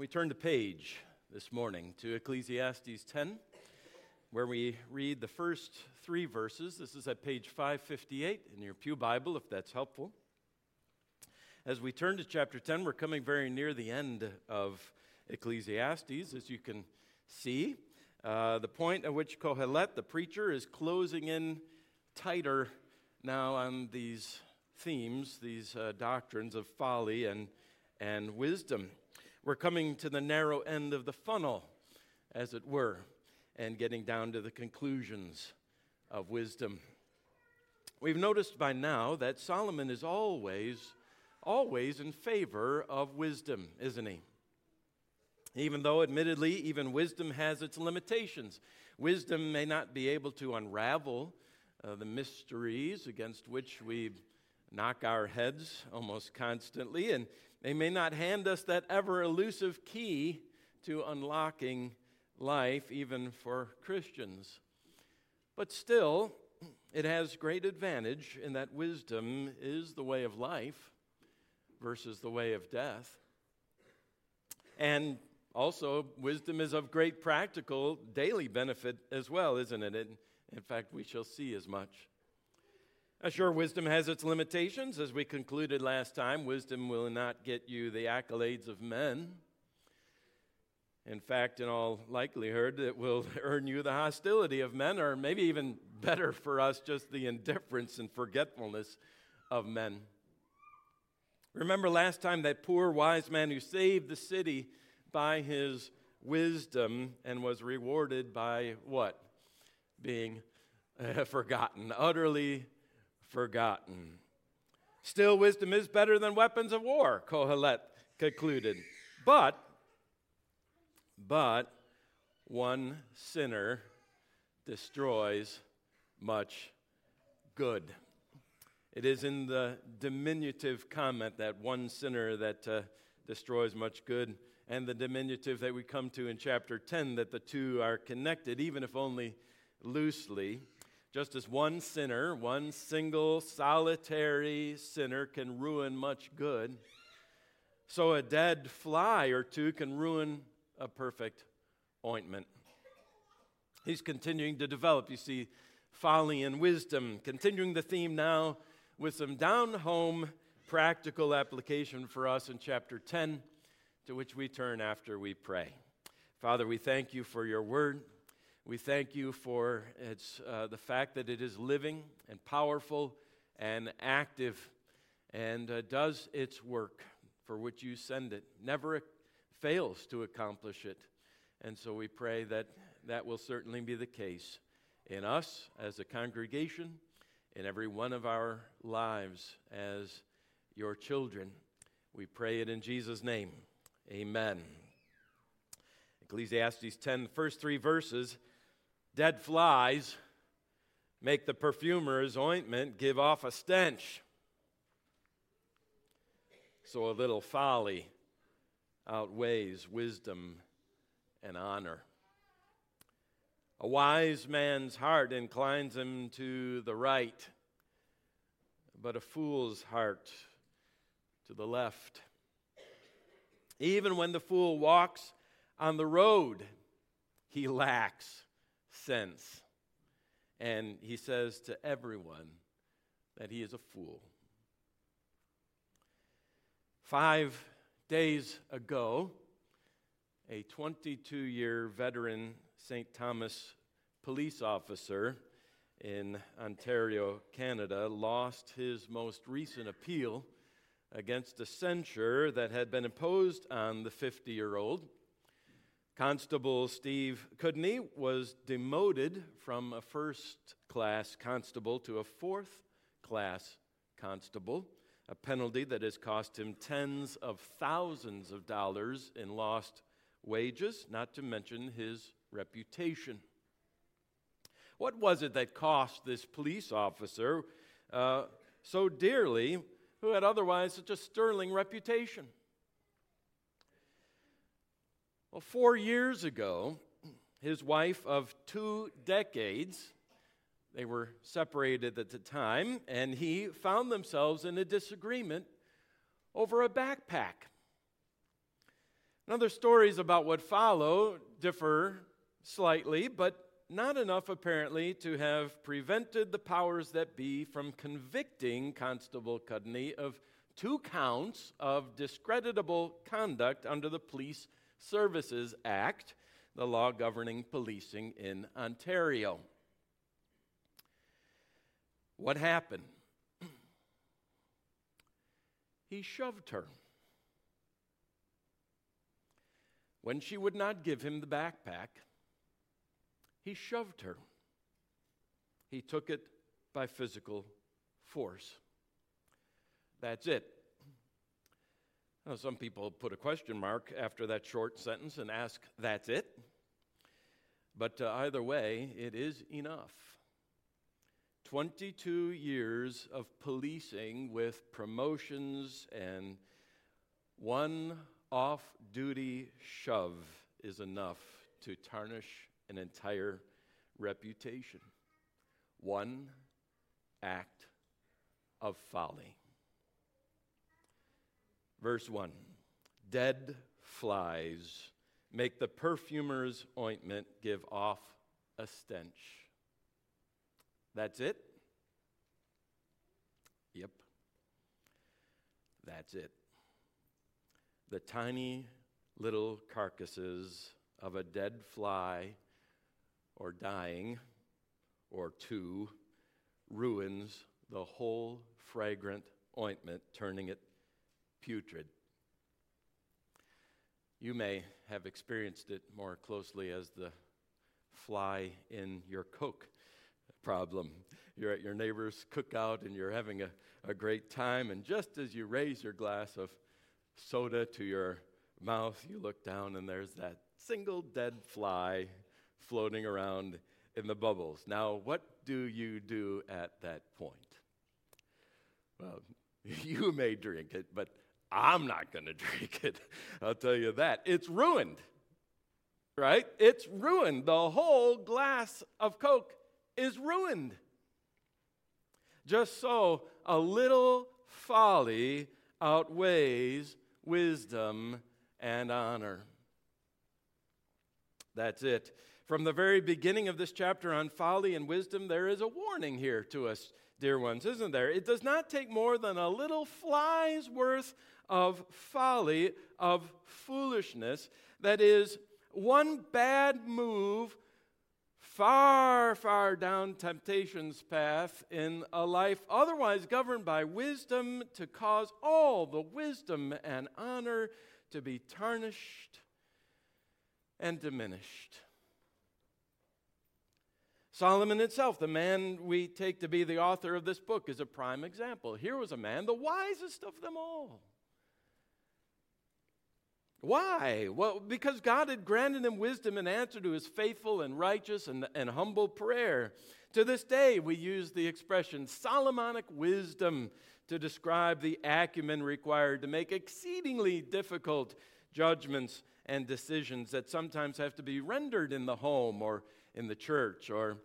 We turn the page this morning to Ecclesiastes 10, where we read the first three verses. This is at page 558 in your Pew Bible, if that's helpful. As we turn to chapter 10, we're coming very near the end of Ecclesiastes, as you can see. Uh, the point at which Kohelet, the preacher, is closing in tighter now on these themes, these uh, doctrines of folly and, and wisdom. We're coming to the narrow end of the funnel, as it were, and getting down to the conclusions of wisdom. We've noticed by now that Solomon is always, always in favor of wisdom, isn't he? Even though, admittedly, even wisdom has its limitations. Wisdom may not be able to unravel uh, the mysteries against which we knock our heads almost constantly, and they may not hand us that ever elusive key to unlocking life, even for Christians. But still, it has great advantage in that wisdom is the way of life versus the way of death. And also, wisdom is of great practical daily benefit as well, isn't it? in fact, we shall see as much. Sure, wisdom has its limitations. As we concluded last time, wisdom will not get you the accolades of men. In fact, in all likelihood, it will earn you the hostility of men, or maybe even better for us, just the indifference and forgetfulness of men. Remember last time that poor wise man who saved the city by his wisdom and was rewarded by what? Being uh, forgotten, utterly forgotten. Still, wisdom is better than weapons of war, Kohelet concluded. But, but, one sinner destroys much good. It is in the diminutive comment that one sinner that uh, destroys much good, and the diminutive that we come to in chapter 10 that the two are connected, even if only loosely. Just as one sinner, one single solitary sinner can ruin much good, so a dead fly or two can ruin a perfect ointment. He's continuing to develop, you see, folly and wisdom, continuing the theme now with some down home practical application for us in chapter 10, to which we turn after we pray. Father, we thank you for your word. We thank you for its, uh, the fact that it is living and powerful and active and uh, does its work for which you send it, never fails to accomplish it. And so we pray that that will certainly be the case in us as a congregation, in every one of our lives as your children. We pray it in Jesus' name. Amen. Ecclesiastes 10, the first three verses Dead flies make the perfumer's ointment give off a stench. So a little folly outweighs wisdom and honor. A wise man's heart inclines him to the right, but a fool's heart to the left. Even when the fool walks on the road, he lacks sense. And he says to everyone that he is a fool. Five days ago, a 22 year veteran St. Thomas police officer in Ontario, Canada, lost his most recent appeal against a censure that had been imposed on the 50 year old Constable Steve Cudney was demoted from a first class constable to a fourth class constable, a penalty that has cost him tens of thousands of dollars in lost wages, not to mention his reputation. What was it that cost this police officer uh, so dearly, who had otherwise such a sterling reputation? Well, four years ago, his wife of two decades, they were separated at the time, and he found themselves in a disagreement over a backpack. Now, the stories about what follow differ slightly, but not enough apparently to have prevented the powers that be from convicting Constable Cudney of two counts of discreditable conduct under the Police Services Act, the law governing policing in Ontario. What happened? he shoved her. When she would not give him the backpack, he shoved her. He took it by physical force. That's it. Now, some people put a question mark after that short sentence and ask, That's it? But uh, either way, it is enough. 22 years of policing with promotions and one off duty shove is enough to tarnish an entire reputation. One act of folly. Verse 1 Dead flies make the perfumer's ointment give off a stench. That's it? Yep. That's it. The tiny little carcasses of a dead fly or dying or two ruins the whole fragrant ointment, turning it putrid. You may have experienced it more closely as the fly in your Coke problem. You're at your neighbor's cookout and you're having a, a great time, and just as you raise your glass of soda to your mouth, you look down and there's that single dead fly floating around in the bubbles. Now, what do you do at that point? Well, you may drink it, but I'm not going to drink it. I'll tell you that. It's ruined, right? It's ruined. The whole glass of Coke is ruined. Just so, a little folly outweighs wisdom and honor. That's it. From the very beginning of this chapter on folly and wisdom, there is a warning here to us, dear ones, isn't there? It does not take more than a little fly's worth of folly, of foolishness, that is, one bad move far, far down temptation's path in a life otherwise governed by wisdom to cause all the wisdom and honor to be tarnished and diminished. Solomon itself, the man we take to be the author of this book, is a prime example. Here was a man, the wisest of them all. Why? Well, because God had granted him wisdom in answer to his faithful and righteous and, and humble prayer. To this day, we use the expression Solomonic wisdom to describe the acumen required to make exceedingly difficult judgments and decisions that sometimes have to be rendered in the home or in the church or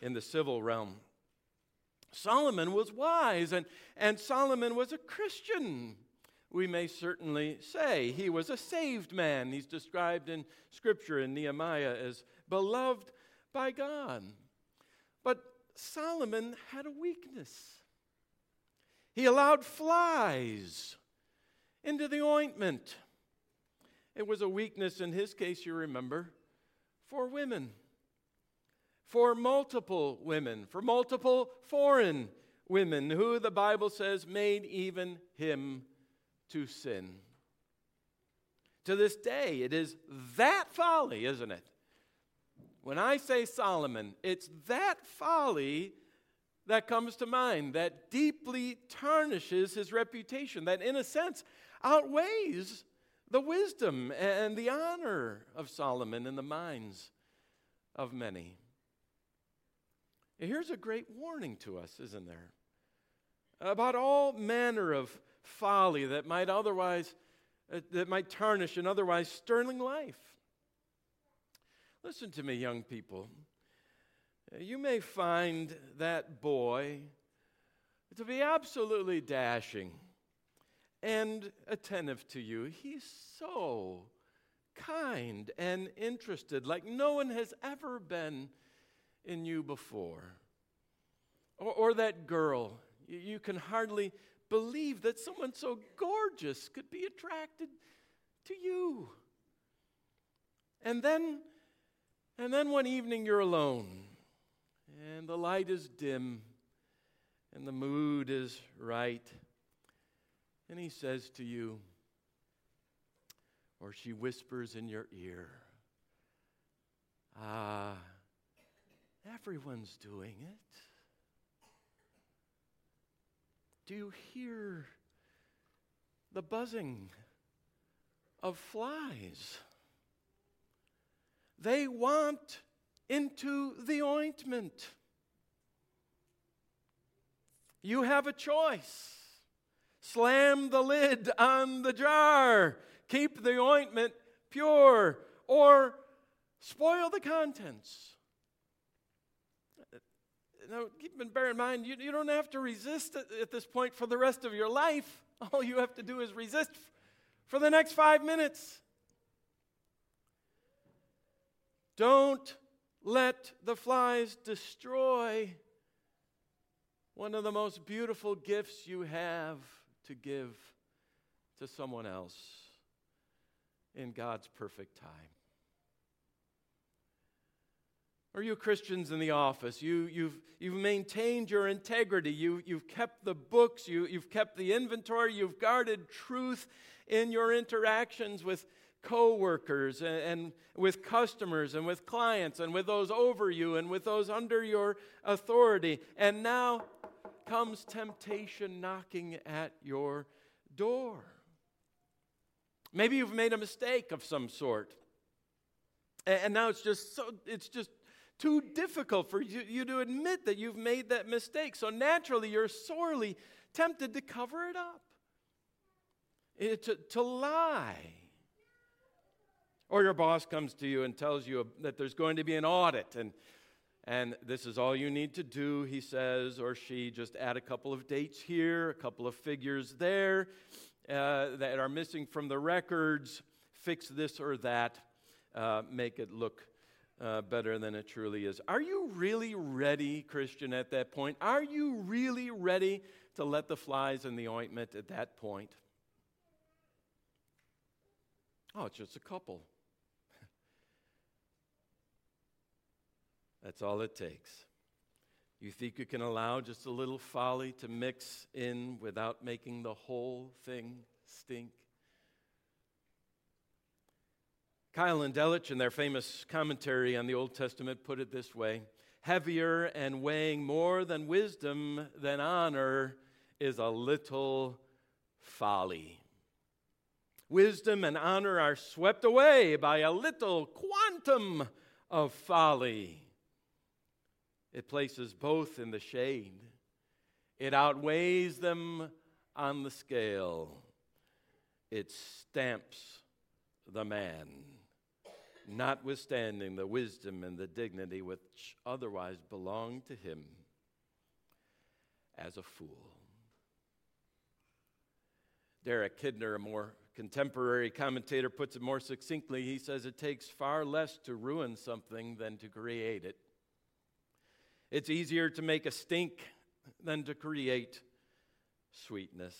in the civil realm. Solomon was wise, and, and Solomon was a Christian we may certainly say. He was a saved man. He's described in Scripture in Nehemiah as beloved by God. But Solomon had a weakness. He allowed flies into the ointment. It was a weakness in his case, you remember, for women, for multiple women, for multiple foreign women who the Bible says made even him to sin. To this day, it is that folly, isn't it? When I say Solomon, it's that folly that comes to mind that deeply tarnishes his reputation, that in a sense outweighs the wisdom and the honor of Solomon in the minds of many. Here's a great warning to us, isn't there? About all manner of folly that might otherwise uh, that might tarnish an otherwise sterling life. Listen to me, young people. You may find that boy to be absolutely dashing and attentive to you. He's so kind and interested, like no one has ever been in you before. Or, or that girl, you, you can hardly believe that someone so gorgeous could be attracted to you. And then, and then one evening you're alone, and the light is dim, and the mood is right. And he says to you, or she whispers in your ear, Ah, everyone's doing it. Do you hear the buzzing of flies? They want into the ointment. You have a choice. Slam the lid on the jar, keep the ointment pure, or spoil the contents. Now, keep in, bear in mind, you, you don't have to resist at, at this point for the rest of your life. All you have to do is resist for the next five minutes. Don't let the flies destroy one of the most beautiful gifts you have to give to someone else in God's perfect time. Or you Christians in the office, you, you've, you've maintained your integrity, you, you've kept the books, you, you've kept the inventory, you've guarded truth in your interactions with coworkers and, and with customers and with clients and with those over you and with those under your authority. And now comes temptation knocking at your door. Maybe you've made a mistake of some sort. And now it's just so it's just too difficult for you, you to admit that you've made that mistake. So naturally, you're sorely tempted to cover it up, it, eh, to, to lie. Or your boss comes to you and tells you that there's going to be an audit, and, and this is all you need to do, he says, or she. Just add a couple of dates here, a couple of figures there uh, that are missing from the records, fix this or that, uh, make it look uh, better than it truly is. Are you really ready, Christian, at that point? Are you really ready to let the flies in the ointment at that point? Oh, it's just a couple. That's all it takes. You think you can allow just a little folly to mix in without making the whole thing stink? Keil and Delitzsch, in their famous commentary on the Old Testament, put it this way Heavier and weighing more than wisdom than honor is a little folly. Wisdom and honor are swept away by a little quantum of folly. It places both in the shade, it outweighs them on the scale, it stamps the man notwithstanding the wisdom and the dignity which otherwise belong to him as a fool. Derek Kidner, a more contemporary commentator, puts it more succinctly. He says it takes far less to ruin something than to create it. It's easier to make a stink than to create sweetness.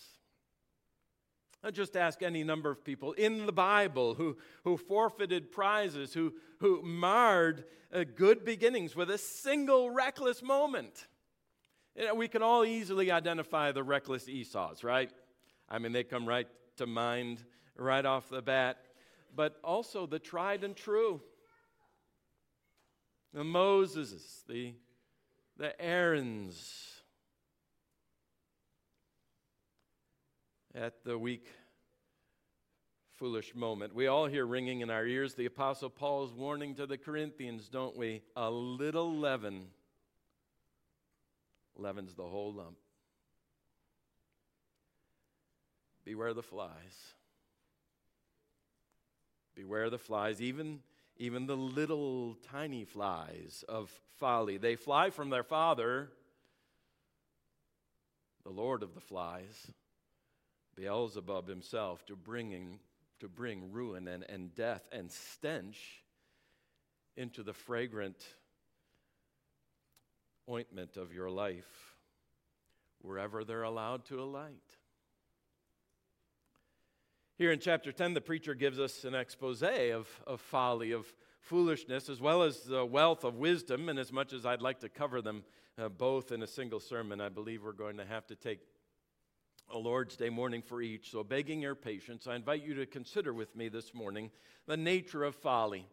Just ask any number of people in the Bible who, who forfeited prizes, who, who marred uh, good beginnings with a single reckless moment. You know, we can all easily identify the reckless Esau's, right? I mean, they come right to mind right off the bat. But also the tried and true. The Moses, the, the Aarons, at the weak, foolish moment. We all hear ringing in our ears the Apostle Paul's warning to the Corinthians, don't we? A little leaven leavens the whole lump. Beware the flies. Beware the flies, even, even the little tiny flies of folly. They fly from their father, the Lord of the flies. Beelzebub himself to bringing to bring ruin and, and death and stench into the fragrant ointment of your life wherever they're allowed to alight. Here in chapter 10, the preacher gives us an expose of, of folly, of foolishness, as well as the wealth of wisdom. And as much as I'd like to cover them uh, both in a single sermon, I believe we're going to have to take a Lord's Day morning for each. So, begging your patience, I invite you to consider with me this morning the nature of folly.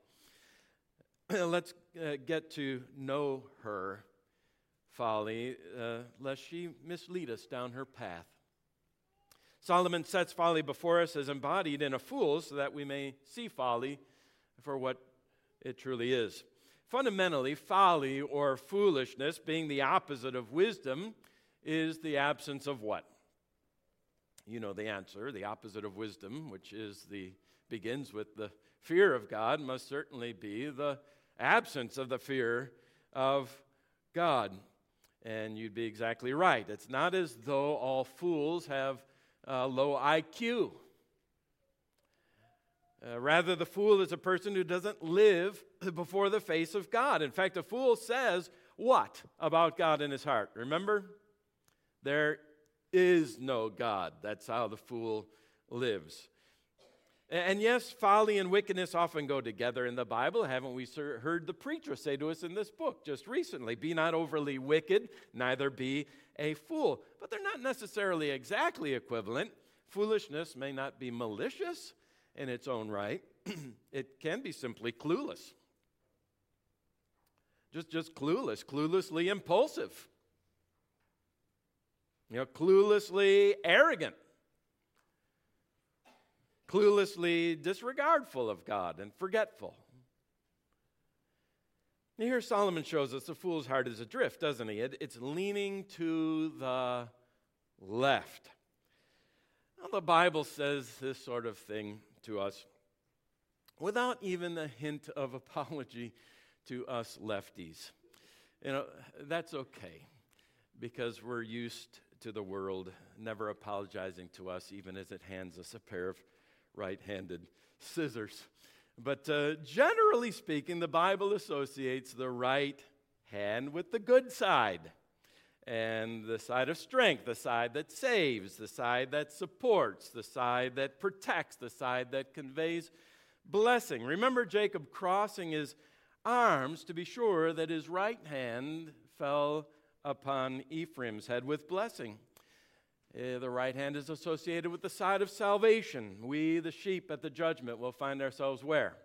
Let's uh, get to know her folly, uh, lest she mislead us down her path. Solomon sets folly before us as embodied in a fool so that we may see folly for what it truly is. Fundamentally, folly or foolishness, being the opposite of wisdom, is the absence of what? You know the answer. The opposite of wisdom, which is the begins with the fear of God, must certainly be the absence of the fear of God. And you'd be exactly right. It's not as though all fools have uh, low IQ. Uh, rather, the fool is a person who doesn't live before the face of God. In fact, a fool says what about God in his heart? Remember? There is no God. That's how the fool lives. And yes, folly and wickedness often go together in the Bible. Haven't we heard the preacher say to us in this book just recently? Be not overly wicked, neither be a fool. But they're not necessarily exactly equivalent. Foolishness may not be malicious in its own right, it can be simply clueless. Just, just clueless, cluelessly impulsive, you know, cluelessly arrogant cluelessly disregardful of God and forgetful. Here Solomon shows us the fool's heart is adrift, doesn't he? It, it's leaning to the left. Well, the Bible says this sort of thing to us without even a hint of apology to us lefties. You know, that's okay because we're used to the world never apologizing to us, even as it hands us a pair of right handed scissors. But uh, generally speaking, the Bible associates the right hand with the good side and the side of strength, the side that saves, the side that supports, the side that protects, the side that conveys blessing. Remember Jacob crossing his arms to be sure that his right hand fell upon Ephraim's head with blessing. Uh, the right hand is associated with the side of salvation. We, the sheep at the judgment, will find ourselves where?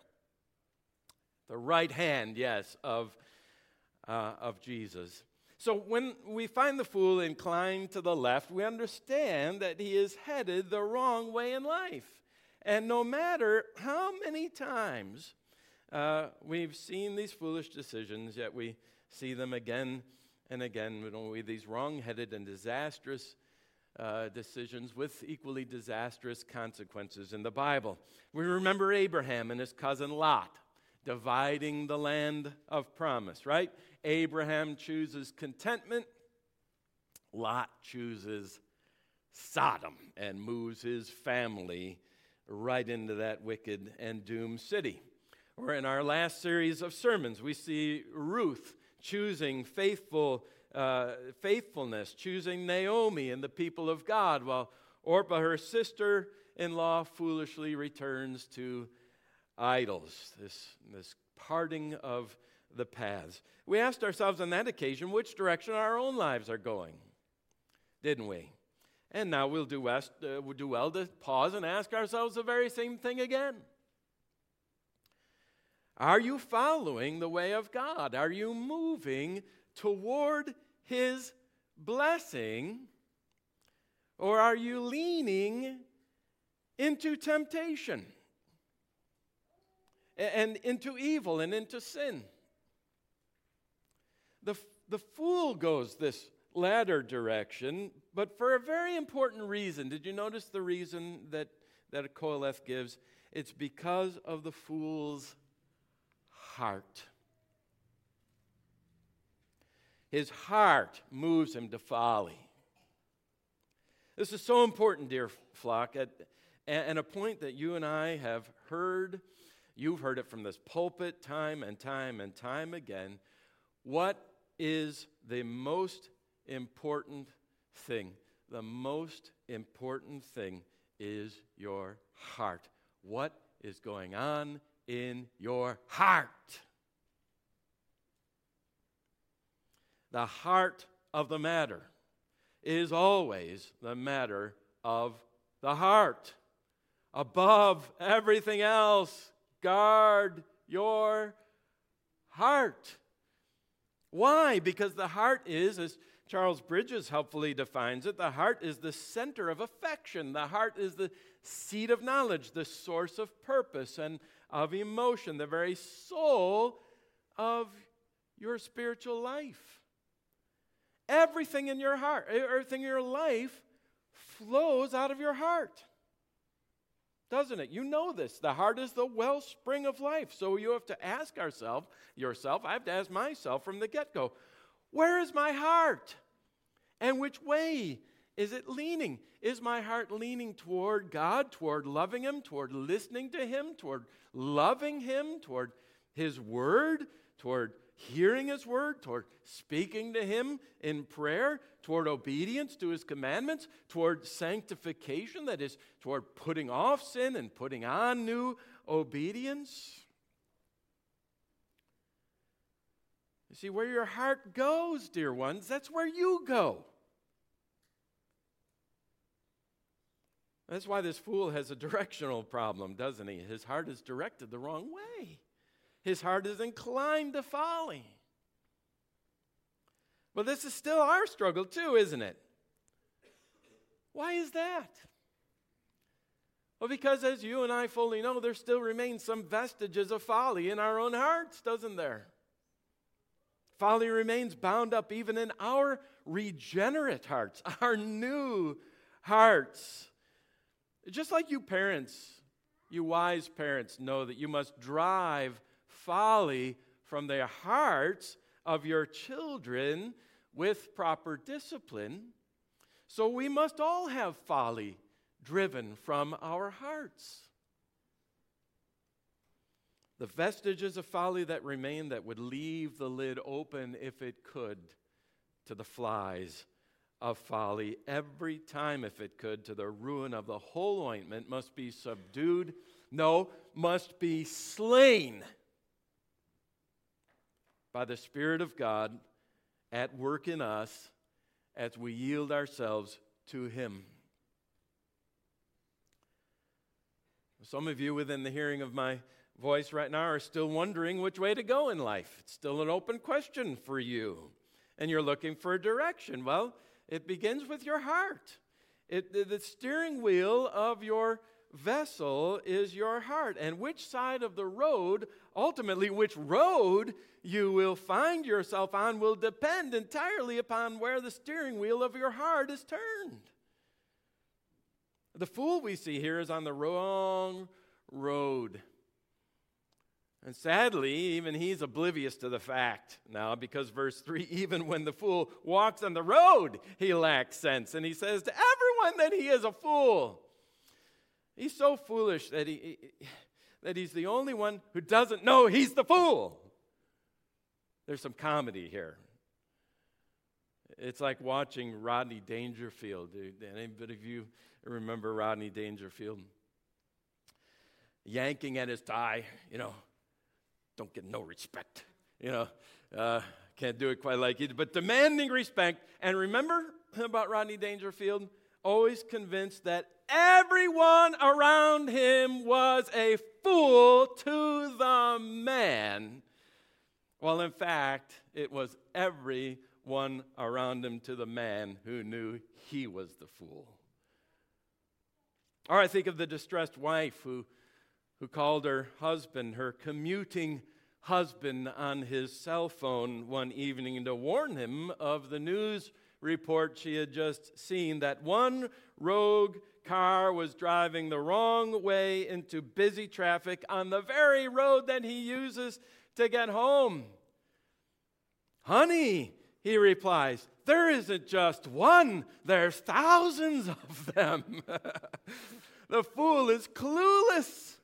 The right hand, yes, of, uh, of Jesus. So when we find the fool inclined to the left, we understand that he is headed the wrong way in life. And no matter how many times uh, we've seen these foolish decisions, yet we see them again and again, we these wrong headed and disastrous uh, decisions with equally disastrous consequences in the Bible. We remember Abraham and his cousin Lot dividing the land of promise, right? Abraham chooses contentment, Lot chooses Sodom and moves his family right into that wicked and doomed city. Or in our last series of sermons, we see Ruth choosing faithful uh, faithfulness, choosing Naomi and the people of God, while Orpah, her sister in law, foolishly returns to idols. This, this parting of the paths. We asked ourselves on that occasion which direction our own lives are going, didn't we? And now we'll do, west, uh, we'll do well to pause and ask ourselves the very same thing again. Are you following the way of God? Are you moving toward his blessing? Or are you leaning into temptation and into evil and into sin? The, the fool goes this latter direction, but for a very important reason. Did you notice the reason that, that Qoheleth gives? It's because of the fool's heart. His heart moves him to folly. This is so important, dear flock, and a point that you and I have heard. You've heard it from this pulpit time and time and time again. What is the most important thing? The most important thing is your heart. What is going on in your heart? The heart of the matter is always the matter of the heart. Above everything else, guard your heart. Why? Because the heart is, as Charles Bridges helpfully defines it, the heart is the center of affection. The heart is the seat of knowledge, the source of purpose and of emotion, the very soul of your spiritual life. Everything in your heart, everything in your life flows out of your heart. Doesn't it? You know this. The heart is the wellspring of life. So you have to ask ourselves, yourself, I have to ask myself from the get go, where is my heart? And which way is it leaning? Is my heart leaning toward God, toward loving Him, toward listening to Him, toward loving Him, toward His Word, toward hearing His Word, toward speaking to Him in prayer, toward obedience to His commandments, toward sanctification, that is, toward putting off sin and putting on new obedience? You see, where your heart goes, dear ones, that's where you go. That's why this fool has a directional problem, doesn't he? His heart is directed the wrong way. His heart is inclined to folly. But this is still our struggle, too, isn't it? Why is that? Well, because as you and I fully know, there still remains some vestiges of folly in our own hearts, doesn't there? Folly remains bound up even in our regenerate hearts, our new hearts. Just like you parents, you wise parents, know that you must drive folly from the hearts of your children with proper discipline. So we must all have folly driven from our hearts. The vestiges of folly that remain that would leave the lid open if it could to the flies of folly every time, if it could, to the ruin of the whole ointment must be subdued. No, must be slain by the Spirit of God at work in us as we yield ourselves to Him. Some of you within the hearing of my voice right now are still wondering which way to go in life. It's still an open question for you. And you're looking for a direction. Well, it begins with your heart. It, the steering wheel of your vessel is your heart. And which side of the road, ultimately, which road you will find yourself on, will depend entirely upon where the steering wheel of your heart is turned. The fool we see here is on the wrong. And sadly, even he's oblivious to the fact now because verse 3 even when the fool walks on the road, he lacks sense. And he says to everyone that he is a fool. He's so foolish that, he, that he's the only one who doesn't know he's the fool. There's some comedy here. It's like watching Rodney Dangerfield. Anybody of you remember Rodney Dangerfield? Yanking at his tie, you know, don't get no respect. You know, uh, can't do it quite like it, but demanding respect. And remember about Rodney Dangerfield? Always convinced that everyone around him was a fool to the man. Well, in fact, it was everyone around him to the man who knew he was the fool. Or I think of the distressed wife who who called her husband, her commuting husband, on his cell phone one evening to warn him of the news report she had just seen that one rogue car was driving the wrong way into busy traffic on the very road that he uses to get home. Honey, He replies, There isn't just one, there's thousands of them. the fool is clueless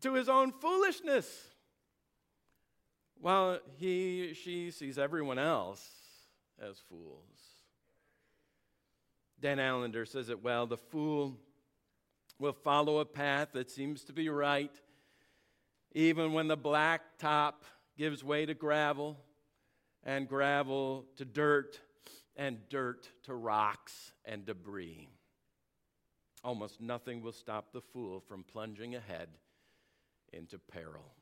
to his own foolishness, while he, she sees everyone else as fools. Dan Allender says it well the fool will follow a path that seems to be right, even when the black top gives way to gravel, and gravel to dirt, and dirt to rocks and debris. Almost nothing will stop the fool from plunging ahead into peril.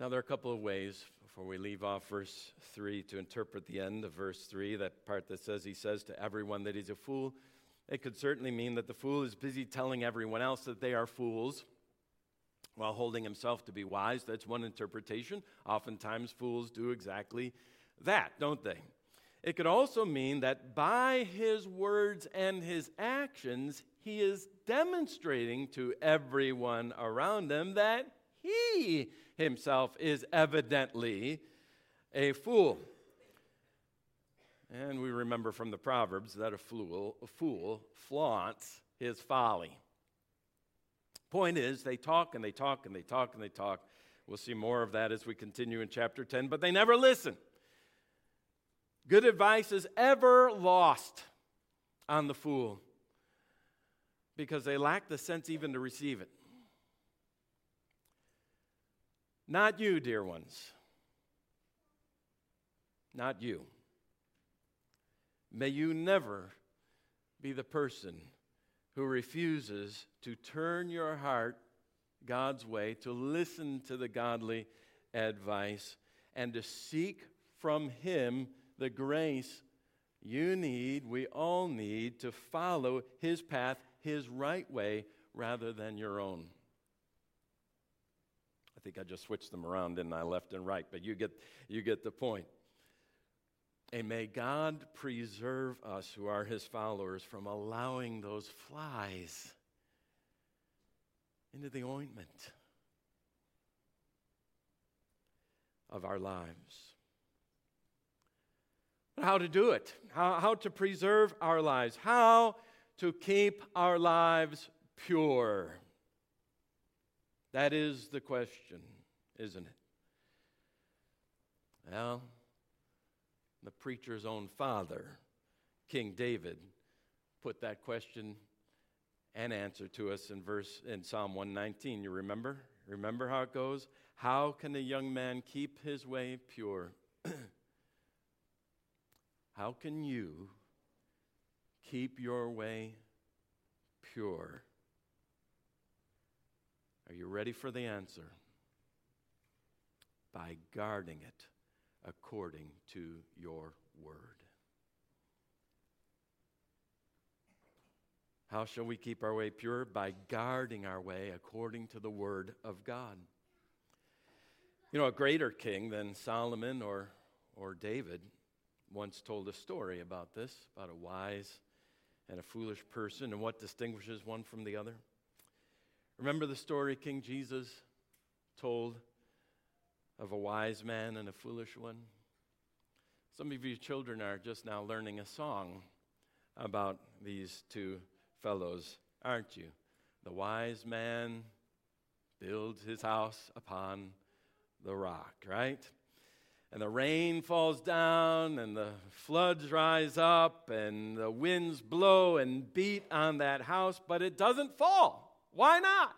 Now, there are a couple of ways before we leave off verse 3 to interpret the end of verse 3, that part that says, He says to everyone that he's a fool. It could certainly mean that the fool is busy telling everyone else that they are fools while holding himself to be wise. That's one interpretation. Oftentimes, fools do exactly that, don't they? It could also mean that by his words and his actions, he is demonstrating to everyone around him that he himself is evidently a fool. And we remember from the Proverbs that a fool, a fool flaunts his folly. Point is, they talk and they talk and they talk and they talk. We'll see more of that as we continue in chapter 10, but they never listen. Good advice is ever lost on the fool because they lack the sense even to receive it. Not you, dear ones. Not you. May you never be the person who refuses to turn your heart God's way, to listen to the godly advice, and to seek from Him the grace you need, we all need, to follow His path, His right way, rather than your own. I think I just switched them around, didn't I, left and right, but you get, you get the point. And may God preserve us who are his followers from allowing those flies into the ointment of our lives. How to do it, how, how to preserve our lives, how to keep our lives pure. That is the question, isn't it? Well, the preacher's own father, King David, put that question and answer to us in verse in Psalm 119. You remember? Remember how it goes? How can a young man keep his way pure? how can you keep your way pure? Are you ready for the answer? By guarding it according to your word. How shall we keep our way pure? By guarding our way according to the word of God. You know, a greater king than Solomon or, or David once told a story about this, about a wise and a foolish person and what distinguishes one from the other. Remember the story King Jesus told of a wise man and a foolish one? Some of you children are just now learning a song about these two fellows, aren't you? The wise man builds his house upon the rock, right? And the rain falls down, and the floods rise up, and the winds blow and beat on that house, but it doesn't fall. Why not?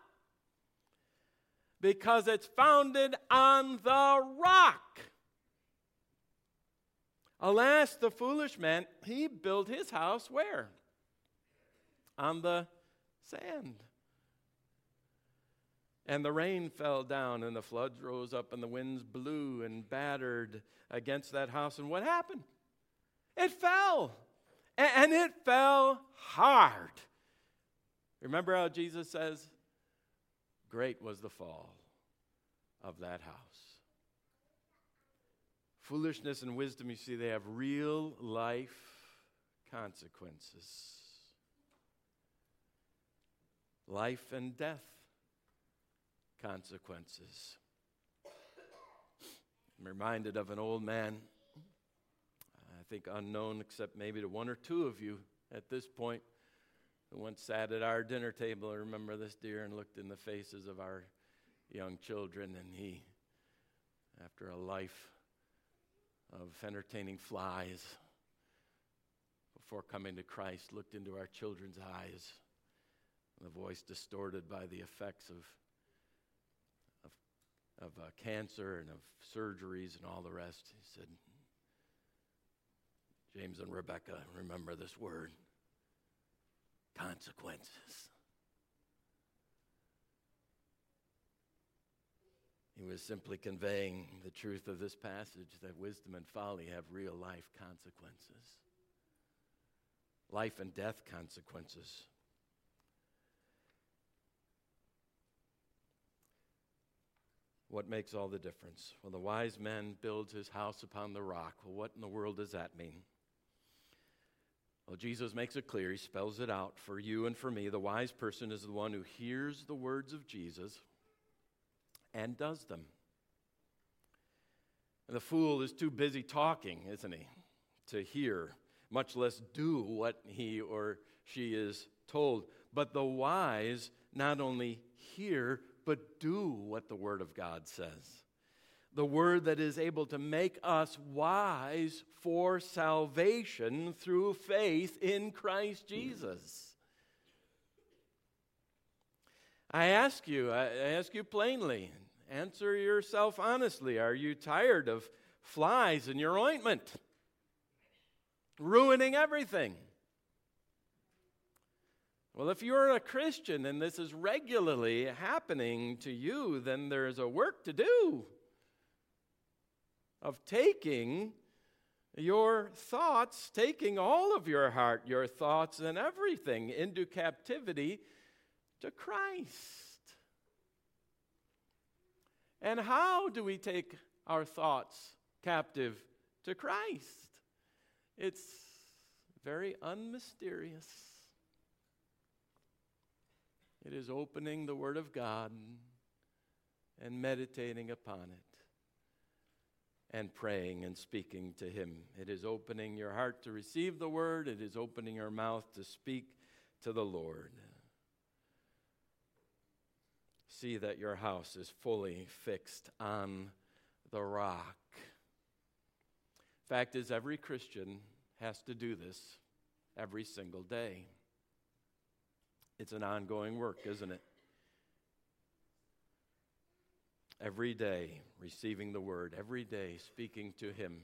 because it's founded on the rock. Alas, the foolish man, he built his house where? On the sand. And the rain fell down, and the floods rose up, and the winds blew and battered against that house. And what happened? It fell. And it fell hard. Remember how Jesus says, Great was the fall of that house. Foolishness and wisdom, you see, they have real life consequences life and death consequences. I'm reminded of an old man, I think unknown except maybe to one or two of you at this point, who once sat at our dinner table. I remember this dear and looked in the faces of our young children, and he, after a life of entertaining flies, before coming to Christ, looked into our children's eyes, the voice distorted by the effects of, of, of uh, cancer and of surgeries and all the rest. He said, James and Rebecca, remember this word consequences. He was simply conveying the truth of this passage that wisdom and folly have real life consequences, life and death consequences. What makes all the difference? Well, the wise man builds his house upon the rock. Well, what in the world does that mean? Well, Jesus makes it clear. He spells it out for you and for me. The wise person is the one who hears the words of Jesus and does them. And the fool is too busy talking, isn't he, to hear, much less do what he or she is told. But the wise not only hear, but do what the Word of God says. The Word that is able to make us wise for salvation through faith in Christ Jesus. I ask you, I ask you plainly, answer yourself honestly. Are you tired of flies in your ointment? Ruining everything. Well, if you're a Christian and this is regularly happening to you, then there's a work to do of taking your thoughts, taking all of your heart, your thoughts, and everything into captivity to Christ. And how do we take our thoughts captive to Christ? It's very unmysterious. It is opening the Word of God and meditating upon it and praying and speaking to Him. It is opening your heart to receive the Word, it is opening your mouth to speak to the Lord. See that your house is fully fixed on the rock. Fact is, every Christian has to do this every single day. It's an ongoing work, isn't it? Every day, receiving the word, every day, speaking to Him.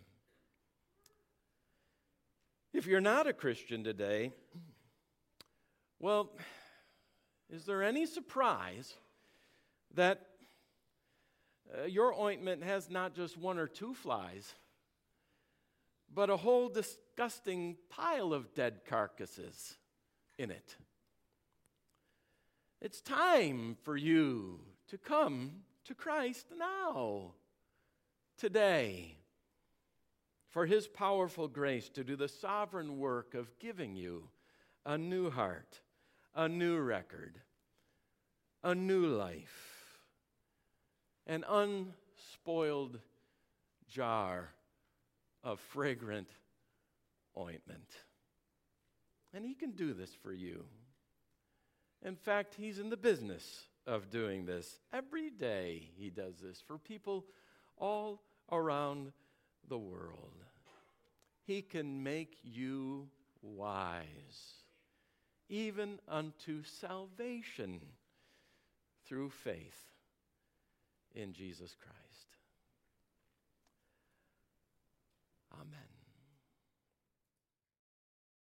If you're not a Christian today, well, is there any surprise that uh, your ointment has not just one or two flies, but a whole disgusting pile of dead carcasses in it? It's time for you to come to Christ now, today, for His powerful grace to do the sovereign work of giving you a new heart, a new record, a new life, an unspoiled jar of fragrant ointment. And He can do this for you. In fact, he's in the business of doing this. Every day he does this for people all around the world. He can make you wise, even unto salvation through faith in Jesus Christ. Amen.